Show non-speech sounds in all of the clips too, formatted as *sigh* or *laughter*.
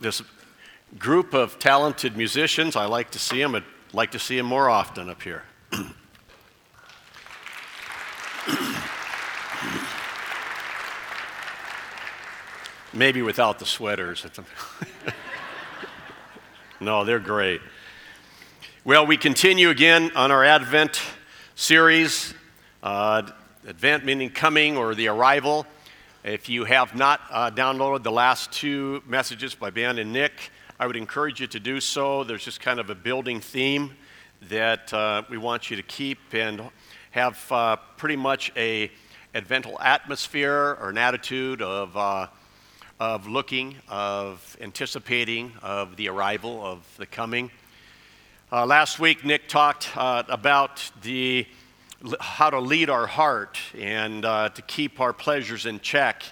this group of talented musicians. I like to see them. I'd like to see them more often up here. *coughs* Maybe without the sweaters. *laughs* no, they're great. Well, we continue again on our Advent series. Uh, Advent meaning coming or the arrival. If you have not uh, downloaded the last two messages by Ben and Nick, I would encourage you to do so. There's just kind of a building theme that uh, we want you to keep and have uh, pretty much a advental atmosphere or an attitude of, uh, of looking, of anticipating, of the arrival, of the coming. Uh, last week, Nick talked uh, about the how to lead our heart and uh, to keep our pleasures in check.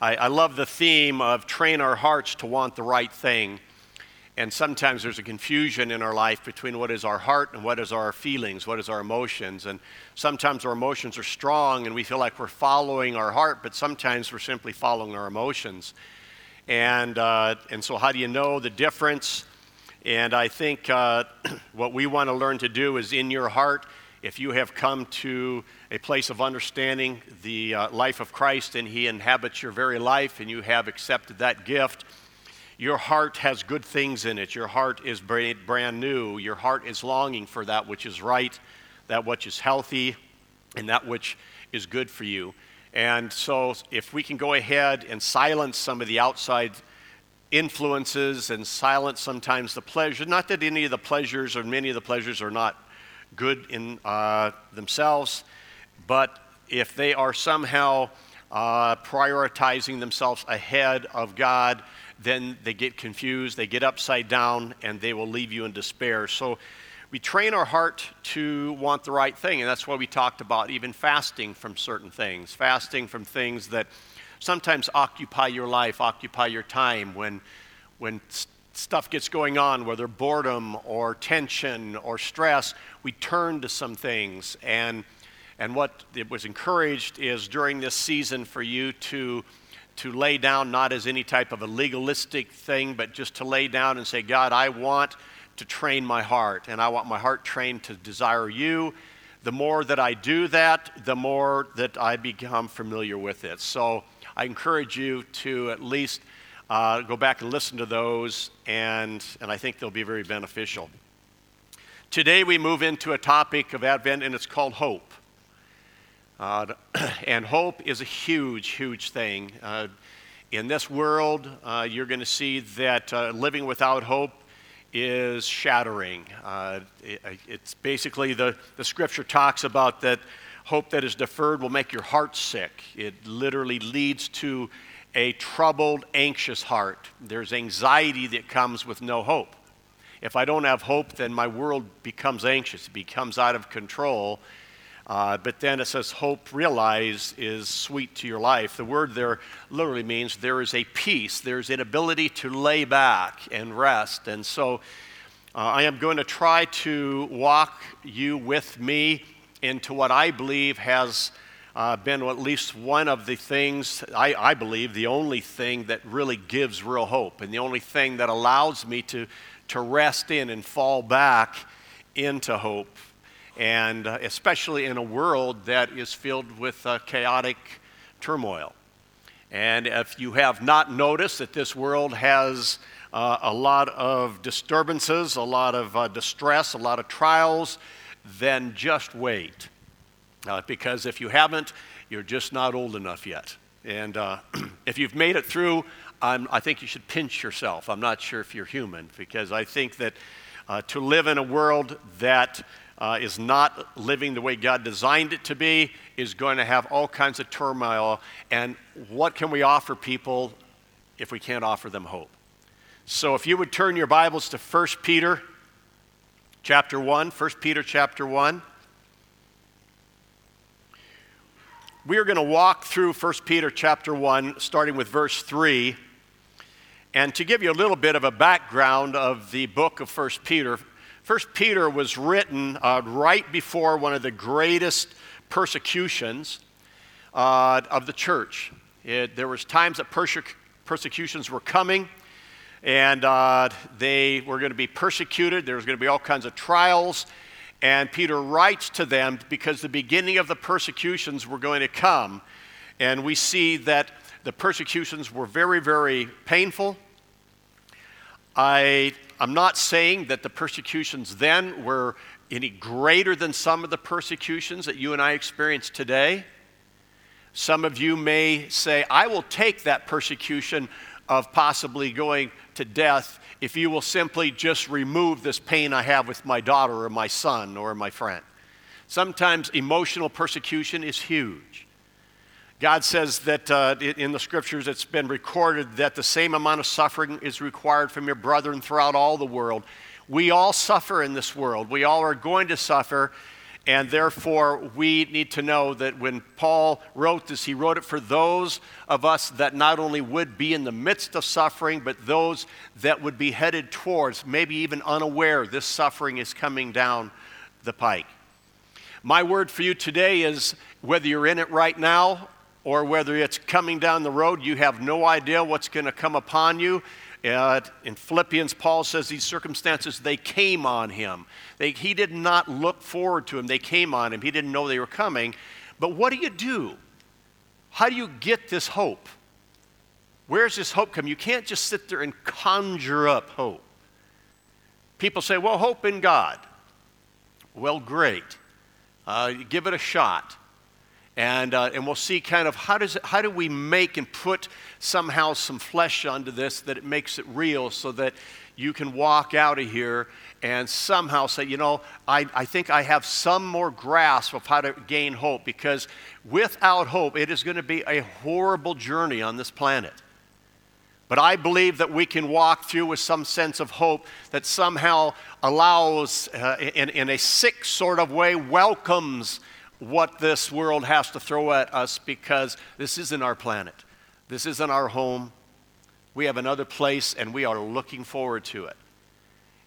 I, I, love the theme of train our hearts to want the right thing. And sometimes there's a confusion in our life between what is our heart and what is our feelings, what is our emotions. And sometimes our emotions are strong and we feel like we're following our heart, but sometimes we're simply following our emotions. And, uh, and so, how do you know the difference? And I think uh, *clears throat* what we want to learn to do is in your heart if you have come to a place of understanding the uh, life of Christ and He inhabits your very life and you have accepted that gift, your heart has good things in it. Your heart is brand new. Your heart is longing for that which is right, that which is healthy, and that which is good for you. And so, if we can go ahead and silence some of the outside influences and silence sometimes the pleasure, not that any of the pleasures or many of the pleasures are not good in uh, themselves, but if they are somehow uh, prioritizing themselves ahead of God, then they get confused, they get upside down, and they will leave you in despair. So we train our heart to want the right thing, and that's why we talked about even fasting from certain things, fasting from things that sometimes occupy your life, occupy your time when when stuff gets going on, whether boredom or tension or stress, we turn to some things. And, and what it was encouraged is during this season for you to, to lay down, not as any type of a legalistic thing, but just to lay down and say, God, I want to train my heart, and I want my heart trained to desire you. The more that I do that, the more that I become familiar with it. So I encourage you to at least uh, go back and listen to those, and, and I think they'll be very beneficial. Today, we move into a topic of Advent, and it's called hope. Uh, *clears throat* and hope is a huge, huge thing. Uh, in this world, uh, you're going to see that uh, living without hope is shattering. Uh, it, it's basically the, the scripture talks about that hope that is deferred will make your heart sick. It literally leads to a troubled, anxious heart. There's anxiety that comes with no hope. If I don't have hope, then my world becomes anxious, it becomes out of control. Uh, but then it says, hope, realize, is sweet to your life. The word there literally means there is a peace, there's an ability to lay back and rest. And so uh, I am going to try to walk you with me into what I believe has uh, been at least one of the things, I, I believe, the only thing that really gives real hope and the only thing that allows me to, to rest in and fall back into hope. And uh, especially in a world that is filled with uh, chaotic turmoil. And if you have not noticed that this world has uh, a lot of disturbances, a lot of uh, distress, a lot of trials, then just wait uh, because if you haven't, you're just not old enough yet. And uh, *clears throat* if you've made it through, I'm, i think you should pinch yourself. I'm not sure if you're human, because I think that uh, to live in a world that uh, is not living the way God designed it to be is going to have all kinds of turmoil. And what can we offer people if we can't offer them hope? So if you would turn your Bibles to 1 Peter chapter 1, 1 Peter chapter 1. We are going to walk through 1 Peter chapter 1, starting with verse 3. And to give you a little bit of a background of the book of 1 Peter, 1 Peter was written uh, right before one of the greatest persecutions uh, of the church. It, there was times that perse- persecutions were coming. and uh, they were going to be persecuted. There was going to be all kinds of trials. And Peter writes to them because the beginning of the persecutions were going to come. And we see that the persecutions were very, very painful. I, I'm not saying that the persecutions then were any greater than some of the persecutions that you and I experience today. Some of you may say, I will take that persecution of possibly going to death if you will simply just remove this pain I have with my daughter or my son or my friend. Sometimes emotional persecution is huge. God says that uh, in the scriptures it's been recorded that the same amount of suffering is required from your brethren throughout all the world. We all suffer in this world. We all are going to suffer. And therefore, we need to know that when Paul wrote this, he wrote it for those of us that not only would be in the midst of suffering, but those that would be headed towards, maybe even unaware, this suffering is coming down the pike. My word for you today is whether you're in it right now or whether it's coming down the road, you have no idea what's going to come upon you. Uh, in Philippians, Paul says these circumstances, they came on him. They, he did not look forward to them, they came on him. He didn't know they were coming. But what do you do? How do you get this hope? Where's this hope come? You can't just sit there and conjure up hope. People say, well, hope in God. Well, great. Uh, give it a shot and, uh, and we'll see kind of how, does it, how do we make and put somehow some flesh onto this that it makes it real so that you can walk out of here and somehow say, you know, I, I think I have some more grasp of how to gain hope because without hope, it is going to be a horrible journey on this planet. But I believe that we can walk through with some sense of hope that somehow allows, uh, in, in a sick sort of way, welcomes what this world has to throw at us because this isn't our planet. This isn't our home. We have another place and we are looking forward to it.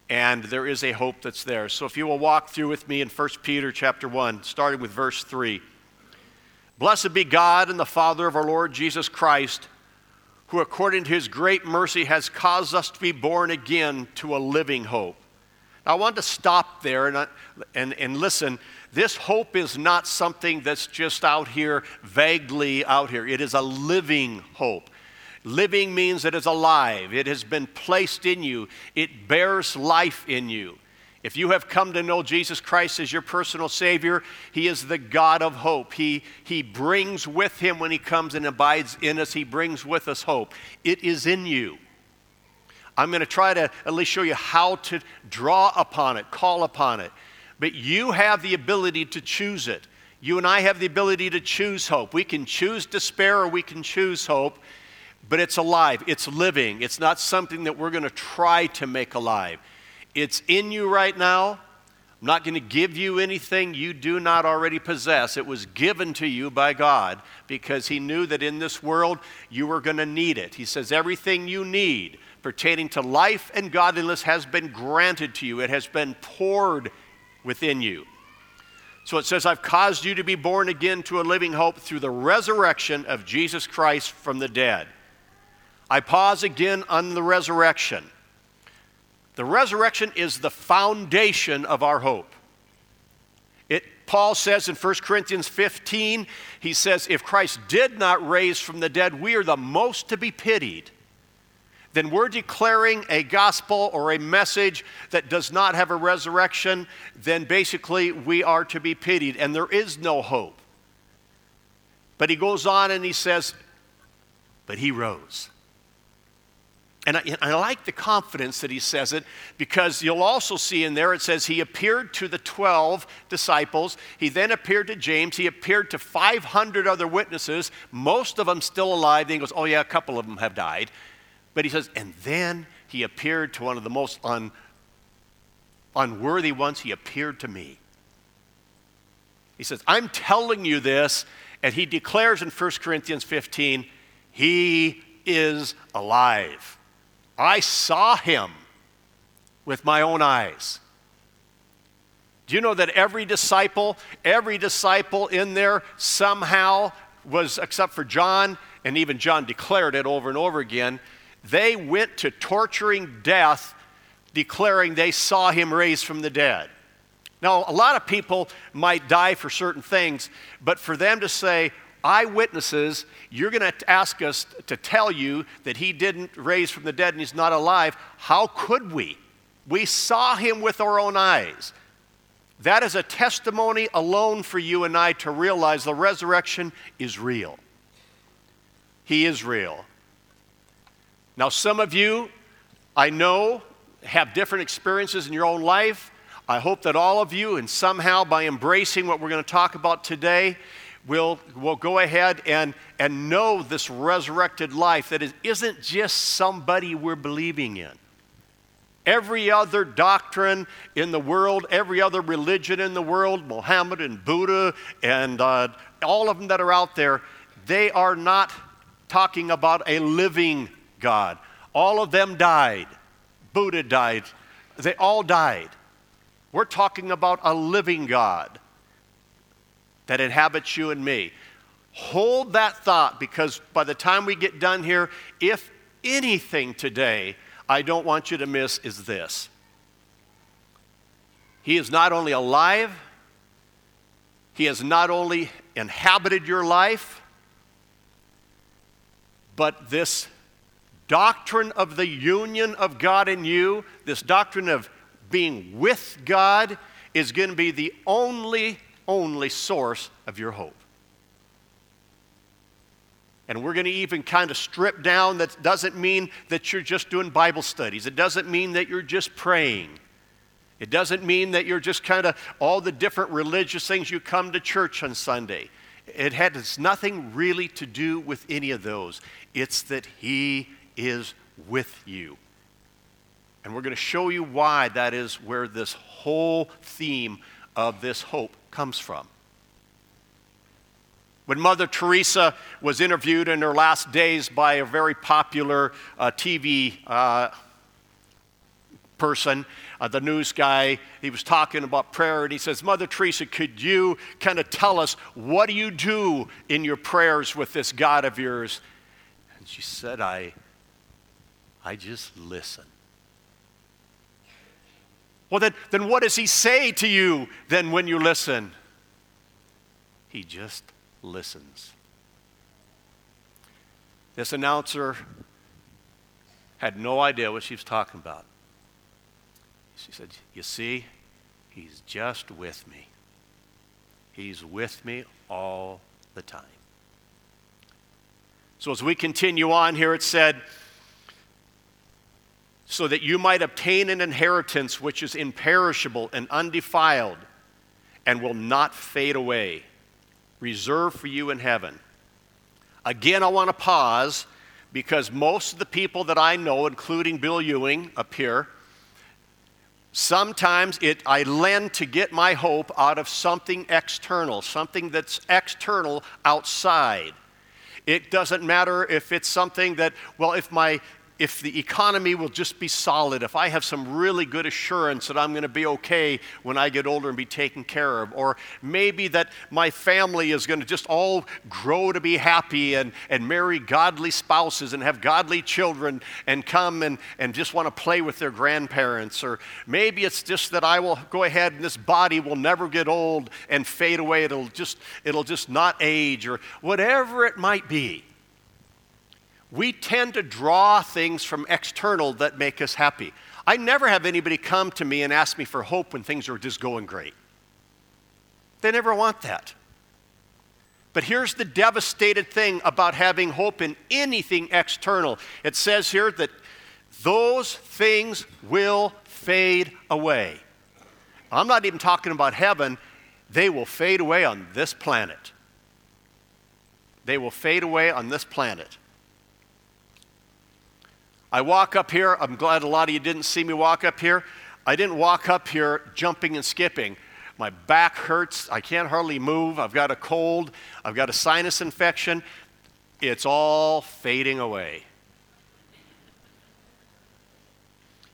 And there is a hope that's there. So if you will walk through with me in 1 Peter chapter 1, starting with verse 3. Blessed be God and the Father of our Lord Jesus Christ, who according to his great mercy has caused us to be born again to a living hope. I want to stop there and, uh, and, and listen this hope is not something that's just out here, vaguely out here. It is a living hope. Living means it is alive, it has been placed in you, it bears life in you. If you have come to know Jesus Christ as your personal Savior, He is the God of hope. He, he brings with Him, when He comes and abides in us, He brings with us hope. It is in you. I'm going to try to at least show you how to draw upon it, call upon it. But you have the ability to choose it. You and I have the ability to choose hope. We can choose despair or we can choose hope, but it's alive, it's living. It's not something that we're going to try to make alive. It's in you right now. I'm not going to give you anything you do not already possess. It was given to you by God because He knew that in this world you were going to need it. He says, Everything you need pertaining to life and godliness has been granted to you, it has been poured within you. So it says, I've caused you to be born again to a living hope through the resurrection of Jesus Christ from the dead. I pause again on the resurrection. The resurrection is the foundation of our hope. It, Paul says in 1 Corinthians 15, he says, If Christ did not raise from the dead, we are the most to be pitied then we're declaring a gospel or a message that does not have a resurrection, then basically we are to be pitied and there is no hope. But he goes on and he says, But he rose. And I, and I, like the confidence that he says it because you'll also see in there it says he appeared to the 12 disciples. He then appeared to James. He appeared to 500 other witnesses, most of them still alive. Then he goes, Oh, yeah, a couple of them have died. But he says, and then he appeared to one of the most un, unworthy ones. He appeared to me. He says, I'm telling you this. And he declares in 1 Corinthians 15, He is alive. I saw him with my own eyes. Do you know that every disciple, every disciple in there somehow was, except for John, and even John declared it over and over again, they went to torturing death, declaring they saw him raised from the dead. Now, a lot of people might die for certain things, but for them to say, eyewitnesses, you're going to ask us to tell you that he didn't raise from the dead and he's not alive, how could we? We saw him with our own eyes. That is a testimony alone for you and I to realize the resurrection is real. He is real. Now, some of you, I know, have different experiences in your own life. I hope that all of you, and somehow by embracing what we're going to talk about today, will will go ahead and, and know this resurrected life that isn't just somebody we're believing in. Every other doctrine in the world, every other religion in the world, Mohammed and Buddha and uh, all of them that are out there, they are not talking about a living God. All of them died. Buddha died. They all died. We're talking about a living God that inhabits you and me. Hold that thought because by the time we get done here, if anything today I don't want you to miss is this He is not only alive, He has not only inhabited your life, but this doctrine of the union of God and you, this doctrine of being with God is going to be the only, only source of your hope. And we're going to even kind of strip down that doesn't mean that you're just doing Bible studies. It doesn't mean that you're just praying. It doesn't mean that you're just kind of all the different religious things you come to church on Sunday. It has nothing really to do with any of those. It's that He is with you. And we're going to show you why that is where this whole theme of this hope comes from. When Mother Teresa was interviewed in her last days by a very popular uh, TV uh, person, uh, the news guy, he was talking about prayer and he says, Mother Teresa, could you kind of tell us what do you do in your prayers with this God of yours? And she said, I, I just listen. Well, then, then what does he say to you then when you listen? He just listens. This announcer had no idea what she was talking about. She said, You see, he's just with me. He's with me all the time. So as we continue on here, it said, so that you might obtain an inheritance which is imperishable and undefiled and will not fade away, reserved for you in heaven. Again, I want to pause because most of the people that I know, including Bill Ewing up here, sometimes it, I lend to get my hope out of something external, something that's external outside. It doesn't matter if it's something that, well, if my if the economy will just be solid, if I have some really good assurance that I'm going to be okay when I get older and be taken care of, or maybe that my family is going to just all grow to be happy and, and marry godly spouses and have godly children and come and, and just want to play with their grandparents, or maybe it's just that I will go ahead and this body will never get old and fade away, it'll just, it'll just not age, or whatever it might be we tend to draw things from external that make us happy. I never have anybody come to me and ask me for hope when things are just going great. They never want that. But here's the devastated thing about having hope in anything external it says here that those things will fade away. I'm not even talking about heaven, they will fade away on this planet. They will fade away on this planet. I walk up here. I'm glad a lot of you didn't see me walk up here. I didn't walk up here jumping and skipping. My back hurts. I can't hardly move. I've got a cold. I've got a sinus infection. It's all fading away.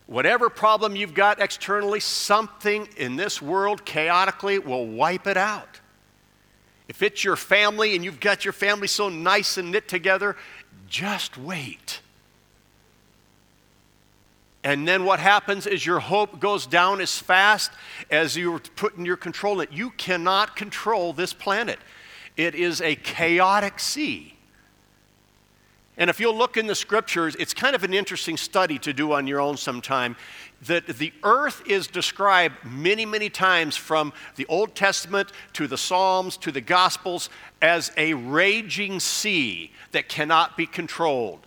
Whatever problem you've got externally, something in this world chaotically will wipe it out. If it's your family and you've got your family so nice and knit together, just wait. And then what happens is your hope goes down as fast as you're putting your control in it. You cannot control this planet, it is a chaotic sea. And if you'll look in the scriptures, it's kind of an interesting study to do on your own sometime. That the earth is described many, many times from the Old Testament to the Psalms to the Gospels as a raging sea that cannot be controlled.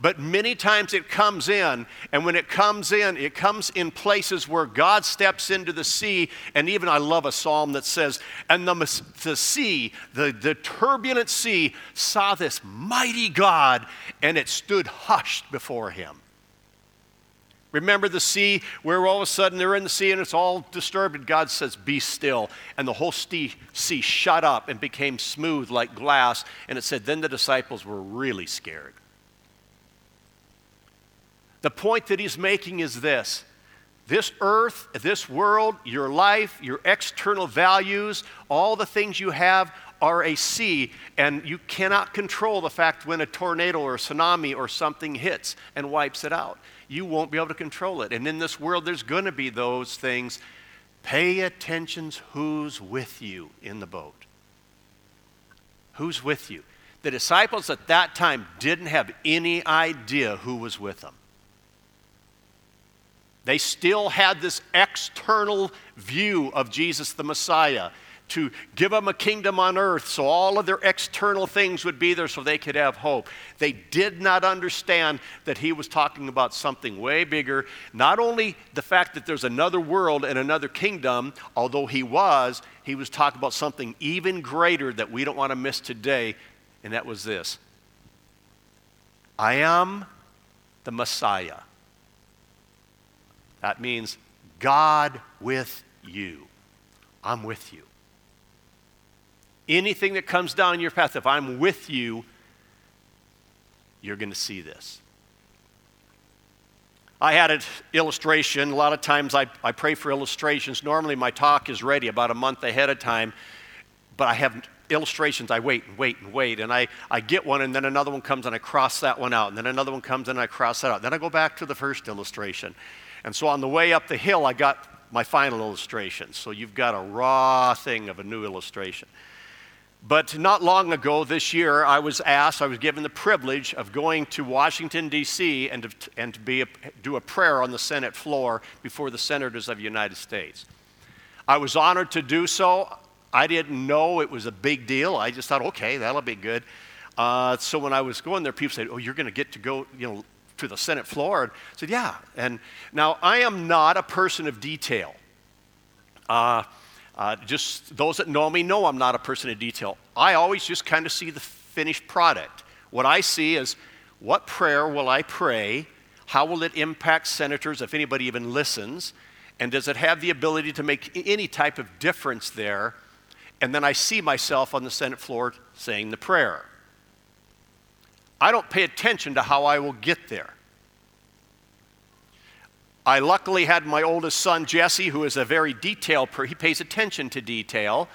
But many times it comes in, and when it comes in, it comes in places where God steps into the sea. And even I love a psalm that says, And the, the sea, the, the turbulent sea, saw this mighty God, and it stood hushed before him. Remember the sea where all of a sudden they're in the sea and it's all disturbed, and God says, Be still. And the whole sea, sea shut up and became smooth like glass. And it said, Then the disciples were really scared. The point that he's making is this this earth, this world, your life, your external values, all the things you have are a sea, and you cannot control the fact when a tornado or a tsunami or something hits and wipes it out. You won't be able to control it. And in this world, there's going to be those things. Pay attention who's with you in the boat. Who's with you? The disciples at that time didn't have any idea who was with them. They still had this external view of Jesus the Messiah to give them a kingdom on earth so all of their external things would be there so they could have hope. They did not understand that he was talking about something way bigger. Not only the fact that there's another world and another kingdom, although he was, he was talking about something even greater that we don't want to miss today, and that was this I am the Messiah. That means God with you. I'm with you. Anything that comes down your path, if I'm with you, you're going to see this. I had an illustration. A lot of times I, I pray for illustrations. Normally my talk is ready about a month ahead of time, but I have illustrations. I wait and wait and wait, and I, I get one, and then another one comes and I cross that one out, and then another one comes and I cross that out. Then I go back to the first illustration. And so on the way up the hill, I got my final illustration. So you've got a raw thing of a new illustration. But not long ago, this year, I was asked, I was given the privilege of going to Washington, D.C., and to, and to be a, do a prayer on the Senate floor before the senators of the United States. I was honored to do so. I didn't know it was a big deal. I just thought, okay, that'll be good. Uh, so when I was going there, people said, oh, you're going to get to go, you know, to the Senate floor? And said, Yeah. And now I am not a person of detail. Uh, uh, just those that know me know I'm not a person of detail. I always just kind of see the finished product. What I see is what prayer will I pray? How will it impact senators if anybody even listens? And does it have the ability to make any type of difference there? And then I see myself on the Senate floor saying the prayer. I don't pay attention to how I will get there. I luckily had my oldest son, Jesse, who is a very person. He pays attention to detail.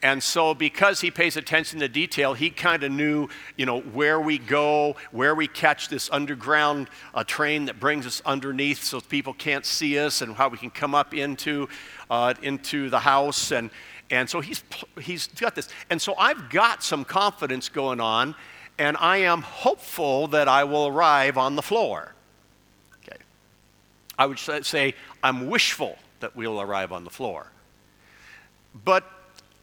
And so, because he pays attention to detail, he kind of knew, you know, where we go, where we catch this underground uh, train that brings us underneath, so people can't see us, and how we can come up into, uh, into the house. And, and so he's he's got this. And so I've got some confidence going on, and I am hopeful that I will arrive on the floor. Okay. I would say I'm wishful that we'll arrive on the floor. But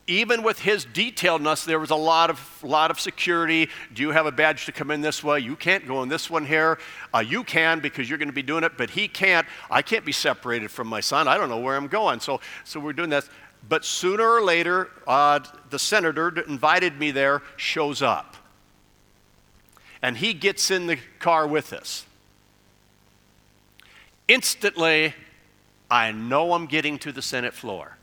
even with his detailedness, there was a lot of, lot of security. Do you have a badge to come in this way? You can't go in this one here. Uh, you can because you're going to be doing it, but he can't. I can't be separated from my son. I don't know where I'm going. So, so we're doing this. But sooner or later, uh, the senator that invited me there shows up and he gets in the car with us. Instantly, I know I'm getting to the Senate floor.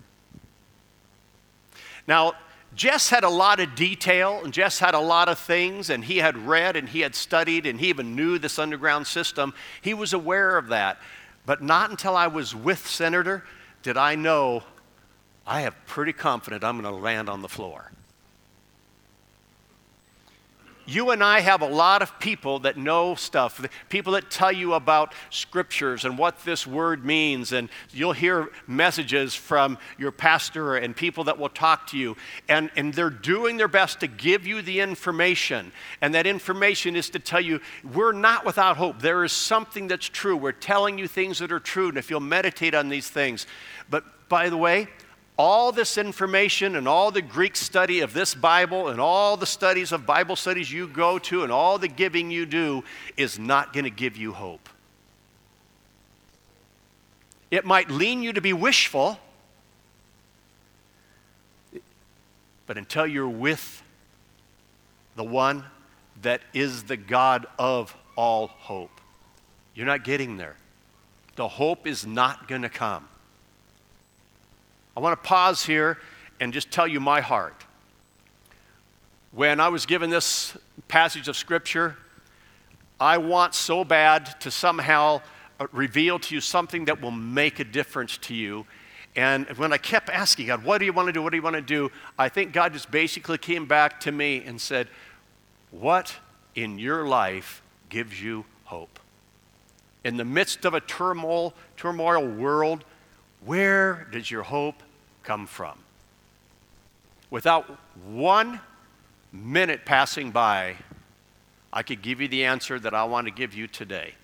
Now, Jess had a lot of detail, and Jess had a lot of things, and he had read and he had studied, and he even knew this underground system. He was aware of that. But not until I was with Senator did I know I have pretty confident I'm going to land on the floor. You and I have a lot of people that know stuff, people that tell you about scriptures and what this word means. And you'll hear messages from your pastor and people that will talk to you. And, and they're doing their best to give you the information. And that information is to tell you we're not without hope. There is something that's true. We're telling you things that are true. And if you'll meditate on these things. But by the way, all this information and all the Greek study of this Bible and all the studies of Bible studies you go to and all the giving you do is not going to give you hope. It might lean you to be wishful, but until you're with the one that is the God of all hope, you're not getting there. The hope is not going to come. I want to pause here and just tell you my heart. When I was given this passage of Scripture, I want so bad to somehow uh, reveal to you something that will make a difference to you. And when I kept asking God, what do you want to do? What do you want to do? I think God just basically came back to me and said, What in your life gives you hope? In the midst of a turmoil, turmoil world, where does your hope come from? Without one minute passing by, I could give you the answer that I want to give you today.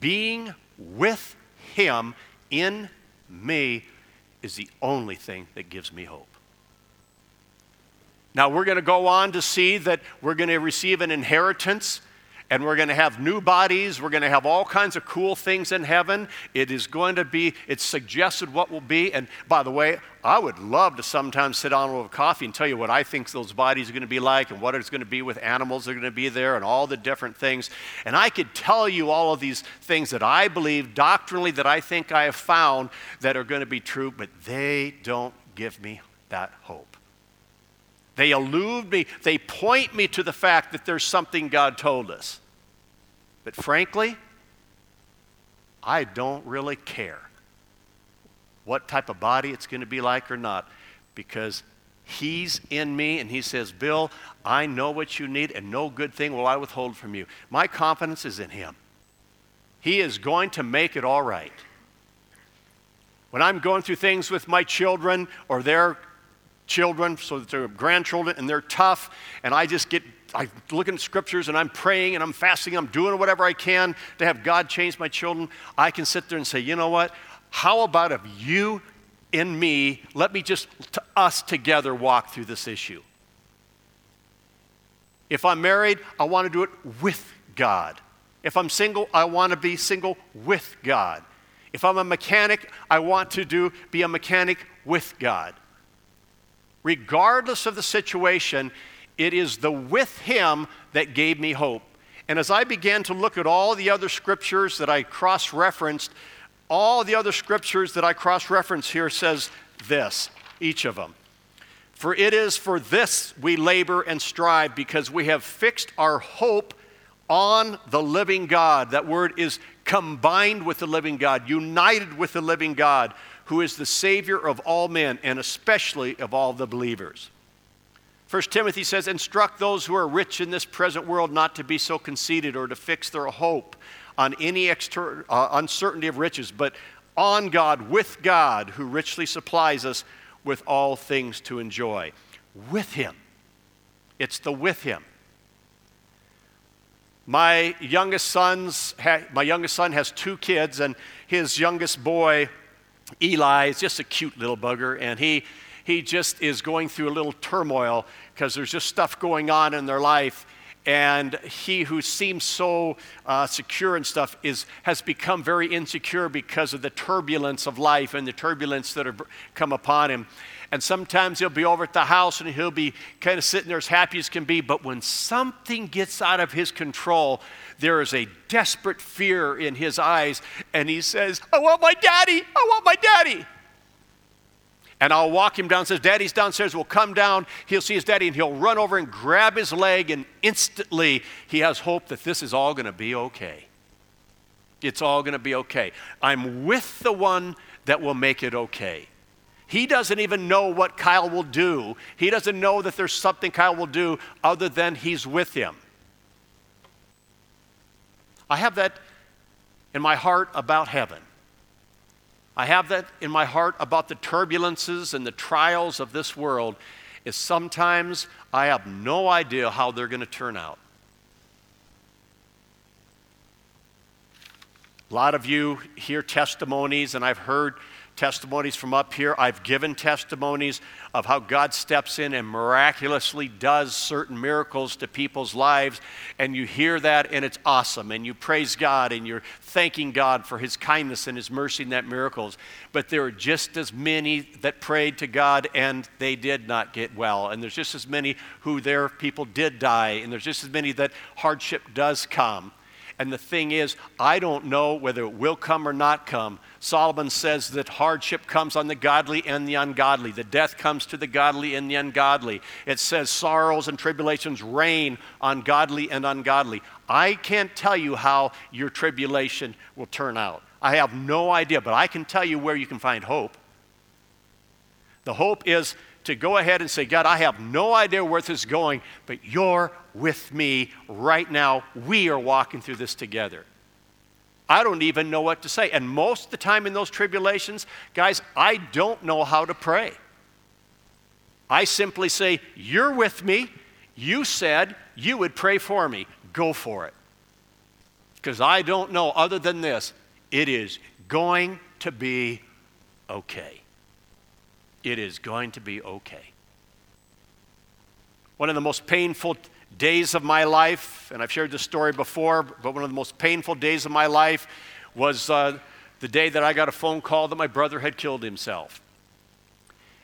Being with Him in me is the only thing that gives me hope. Now, we're going to go on to see that we're going to receive an inheritance and we're going to have new bodies. We're going to have all kinds of cool things in heaven. It is going to be, it's suggested what will be. And by the way, I would love to sometimes sit down with coffee and tell you what I think those bodies are going to be like and what it's going to be with animals that are going to be there and all the different things. And I could tell you all of these things that I believe doctrinally that I think I have found that are going to be true, but they don't give me that hope. They elude me. They point me to the fact that there's something God told us. But frankly, I don't really care what type of body it's going to be like or not because He's in me and He says, Bill, I know what you need and no good thing will I withhold from you. My confidence is in Him. He is going to make it all right. When I'm going through things with my children or their children, so that they're grandchildren, and they're tough. And I just get, I look in scriptures and I'm praying and I'm fasting, I'm doing whatever I can to have God change my children. I can sit there and say, you know what? How about if you and me, let me just, to us together, walk through this issue. If I'm married, I want to do it with God. If I'm single, I want to be single with God. If I'm a mechanic, I want to do be a mechanic with God regardless of the situation, it is the with Him that gave me hope. And as I began to look at all the other scriptures that I cross referenced, all the other scriptures that I cross reference here says this, each of them. For it is for this we labor and strive because we have fixed our hope on the living God. That word is combined with the living God, united with the living God, who is the Savior of all men and especially of all the believers. 1 Timothy says, Instruct those who are rich in this present world not to be so conceited or to fix their hope on any exter- uh, uncertainty of riches, but on God, with God, who richly supplies us with all things to enjoy. With Him. It's the with Him. My youngest son's ha- my youngest son has two kids, and his youngest boy Eli is just a cute little bugger, and he, he just is going through a little turmoil because there's just stuff going on in their life. And he who seems so uh, secure and stuff is, has become very insecure because of the turbulence of life and the turbulence that have come upon him. And sometimes he'll be over at the house and he'll be kind of sitting there as happy as can be. But when something gets out of his control, there is a desperate fear in his eyes. And he says, I want my daddy. I want my daddy. And I'll walk him downstairs. Daddy's downstairs. We'll come down. He'll see his daddy and he'll run over and grab his leg. And instantly he has hope that this is all going to be okay. It's all going to be okay. I'm with the one that will make it okay. He doesn't even know what Kyle will do. He doesn't know that there's something Kyle will do other than he's with him. I have that in my heart about heaven. I have that in my heart about the turbulences and the trials of this world is sometimes I have no idea how they're going to turn out. A lot of you hear testimonies, and I've heard testimonies from up here. I've given testimonies of how God steps in and miraculously does certain miracles to people's lives. And you hear that, and it's awesome. And you praise God, and you're thanking God for His kindness and His mercy in that miracles. But there are just as many that prayed to God and they did not get well. And there's just as many who their people did die. And there's just as many that hardship does come. And the thing is, I don't know whether it will come or not come. Solomon says that hardship comes on the godly and the ungodly. The death comes to the godly and the ungodly. It says sorrows and tribulations reign on godly and ungodly. I can't tell you how your tribulation will turn out. I have no idea, but I can tell you where you can find hope. The hope is to go ahead and say, God, I have no idea where this is going, but you're with me right now. We are walking through this together. I don't even know what to say. And most of the time in those tribulations, guys, I don't know how to pray. I simply say, You're with me. You said you would pray for me. Go for it. Because I don't know other than this. It is going to be okay it is going to be okay. One of the most painful days of my life, and I've shared this story before, but one of the most painful days of my life was uh, the day that I got a phone call that my brother had killed himself.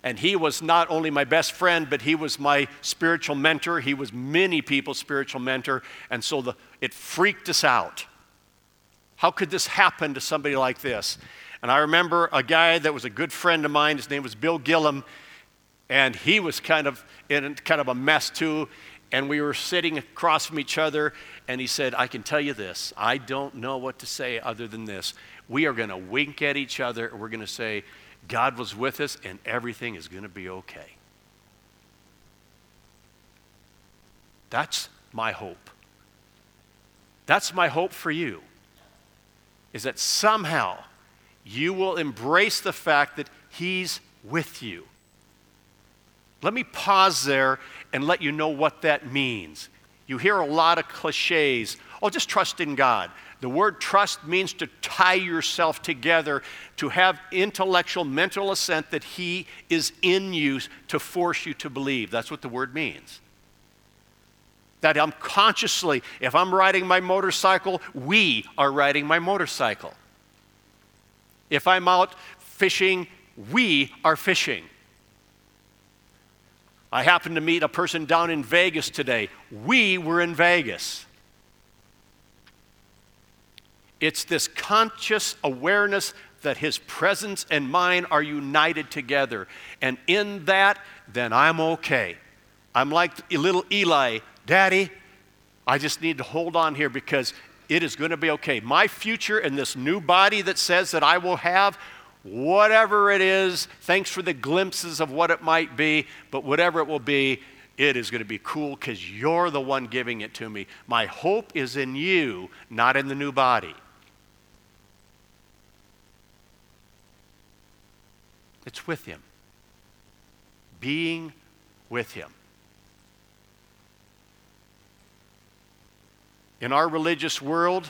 And he was not only my best friend, but he was my spiritual mentor. He was many people's spiritual mentor. And so the, it freaked us out. How could this happen to somebody like this? And I remember a guy that was a good friend of mine, his name was Bill Gillum, and he was kind of in kind of a mess too. And we were sitting across from each other, and he said, I can tell you this. I don't know what to say other than this. We are going to wink at each other, and we're going to say, God was with us, and everything is going to be okay. That's my hope. That's my hope for you, is that somehow you will embrace the fact that He's with you. Let me pause there and let you know what that means. You hear a lot of cliches. Oh, just trust in God. The word trust means to tie yourself together, to have intellectual, mental assent that He is in you to force you to believe. That's what the word means. That I'm consciously, if I'm riding my motorcycle, we are riding my motorcycle. If I'm out fishing, we are fishing. I happened to meet a person down in Vegas today. We were in Vegas. It's this conscious awareness that his presence and mine are united together. And in that, then I'm okay. I'm like little Eli, Daddy, I just need to hold on here because it is going to be okay. My future and this new body that says that I will have, whatever it is, thanks for the glimpses of what it might be, but whatever it will be, it is going to be cool because you're the one giving it to me. My hope is in you, not in the new body. It's with Him. Being with Him. In our religious world,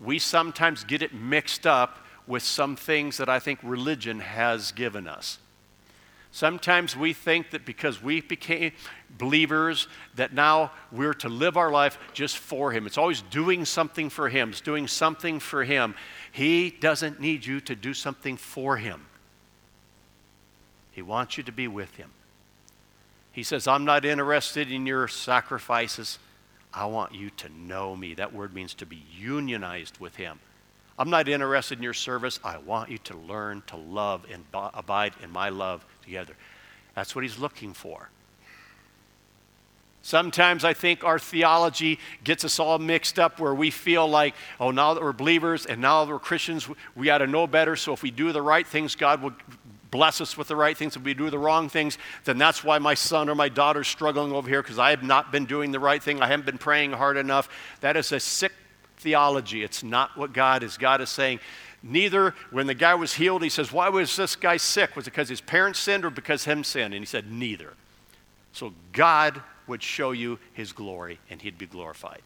we sometimes get it mixed up with some things that I think religion has given us. Sometimes we think that because we became believers, that now we're to live our life just for Him. It's always doing something for Him, it's doing something for Him. He doesn't need you to do something for Him, He wants you to be with Him. He says, I'm not interested in your sacrifices. I want you to know me. That word means to be unionized with Him. I'm not interested in your service. I want you to learn to love and abide in my love together. That's what He's looking for. Sometimes I think our theology gets us all mixed up where we feel like, oh, now that we're believers and now that we're Christians, we ought to know better. So if we do the right things, God will bless us with the right things, if we do the wrong things, then that's why my son or my daughter's struggling over here because I have not been doing the right thing. I haven't been praying hard enough. That is a sick theology. It's not what God is. God is saying, neither when the guy was healed, he says, Why was this guy sick? Was it because his parents sinned or because him sinned? And he said, Neither. So God would show you his glory and he'd be glorified.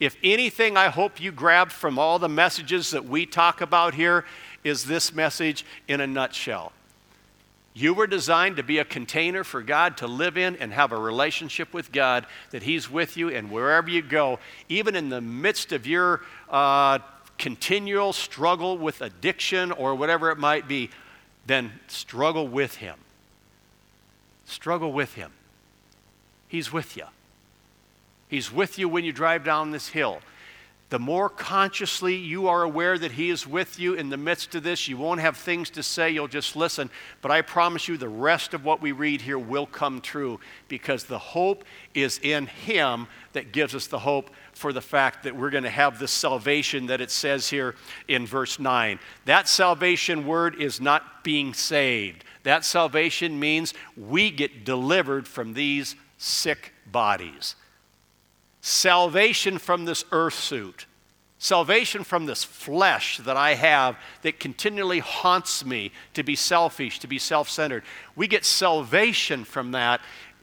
If anything, I hope you grab from all the messages that we talk about here is this message in a nutshell. You were designed to be a container for God to live in and have a relationship with God, that He's with you, and wherever you go, even in the midst of your uh, continual struggle with addiction or whatever it might be, then struggle with Him. Struggle with Him. He's with you. He's with you when you drive down this hill. The more consciously you are aware that He is with you in the midst of this, you won't have things to say, you'll just listen. But I promise you, the rest of what we read here will come true because the hope is in Him that gives us the hope for the fact that we're going to have this salvation that it says here in verse 9. That salvation word is not being saved, that salvation means we get delivered from these sick bodies salvation from this earth suit, salvation from this flesh that I have that continually haunts me to be selfish, to be self centered. We get salvation from that.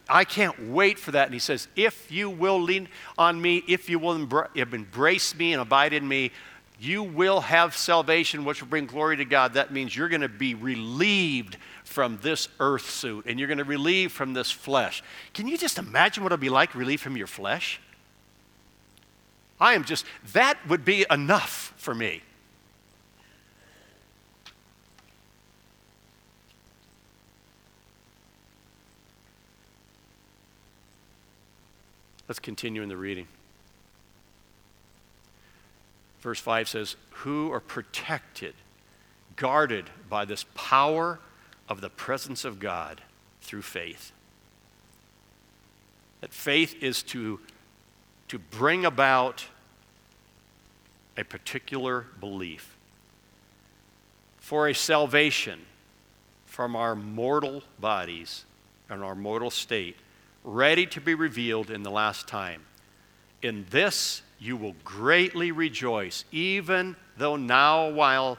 I can't wait for that. And he says, If you will lean on me, if you will embrace me and abide in me, you will have salvation, which will bring glory to God. That means you're going to be relieved from this earth suit and you're going to relieve from this flesh. Can you just imagine what it'll be like relieved from your flesh? I am just, that would be enough for me. Let's continue in the reading. Verse 5 says, Who are protected, guarded by this power of the presence of God through faith. That faith is to to bring about a particular belief for a salvation from our mortal bodies and our mortal state, ready to be revealed in the last time. In this you will greatly rejoice, even though now, while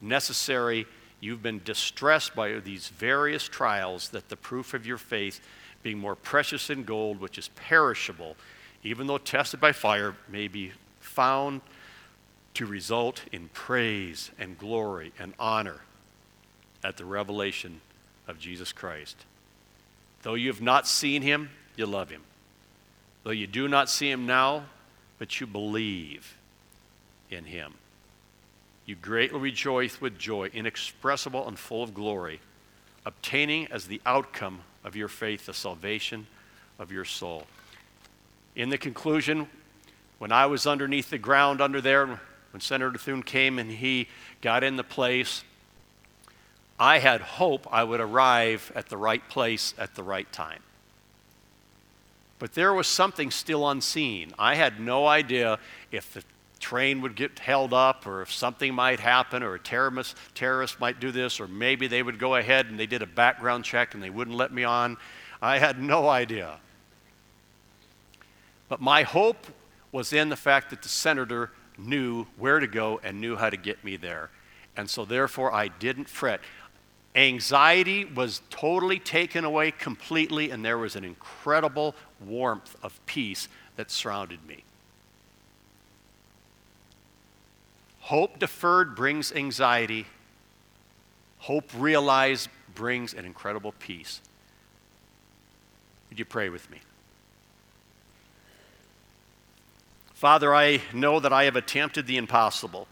necessary, you've been distressed by these various trials, that the proof of your faith, being more precious than gold, which is perishable, even though tested by fire, may be found to result in praise and glory and honor at the revelation of Jesus Christ. Though you have not seen him, you love him. Though you do not see him now, but you believe in him. You greatly rejoice with joy, inexpressible and full of glory, obtaining as the outcome of your faith the salvation of your soul. In the conclusion, when I was underneath the ground under there, when Senator Thune came and he got in the place, I had hope I would arrive at the right place at the right time. But there was something still unseen. I had no idea if the train would get held up or if something might happen or a terrorist, terrorist might do this or maybe they would go ahead and they did a background check and they wouldn't let me on. I had no idea. But my hope was in the fact that the senator knew where to go and knew how to get me there. And so, therefore, I didn't fret. Anxiety was totally taken away completely, and there was an incredible warmth of peace that surrounded me. Hope deferred brings anxiety, hope realized brings an incredible peace. Would you pray with me? Father, I know that I have attempted the impossible.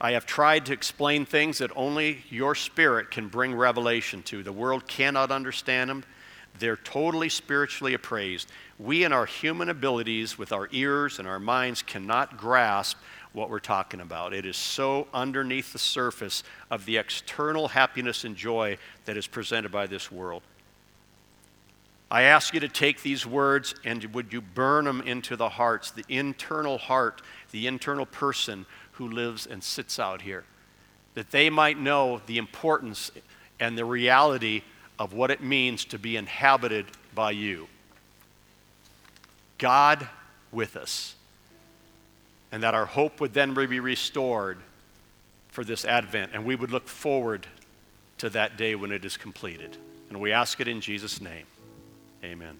I have tried to explain things that only your Spirit can bring revelation to. The world cannot understand them. They're totally spiritually appraised. We, in our human abilities, with our ears and our minds, cannot grasp what we're talking about. It is so underneath the surface of the external happiness and joy that is presented by this world. I ask you to take these words and would you burn them into the hearts, the internal heart, the internal person who lives and sits out here. that they might know the importance and the reality of what it means to be inhabited by you. God with us. And that our hope would then be restored for this Advent, and we would look forward to that day when it is completed. And we ask it in Jesus' name. Amen.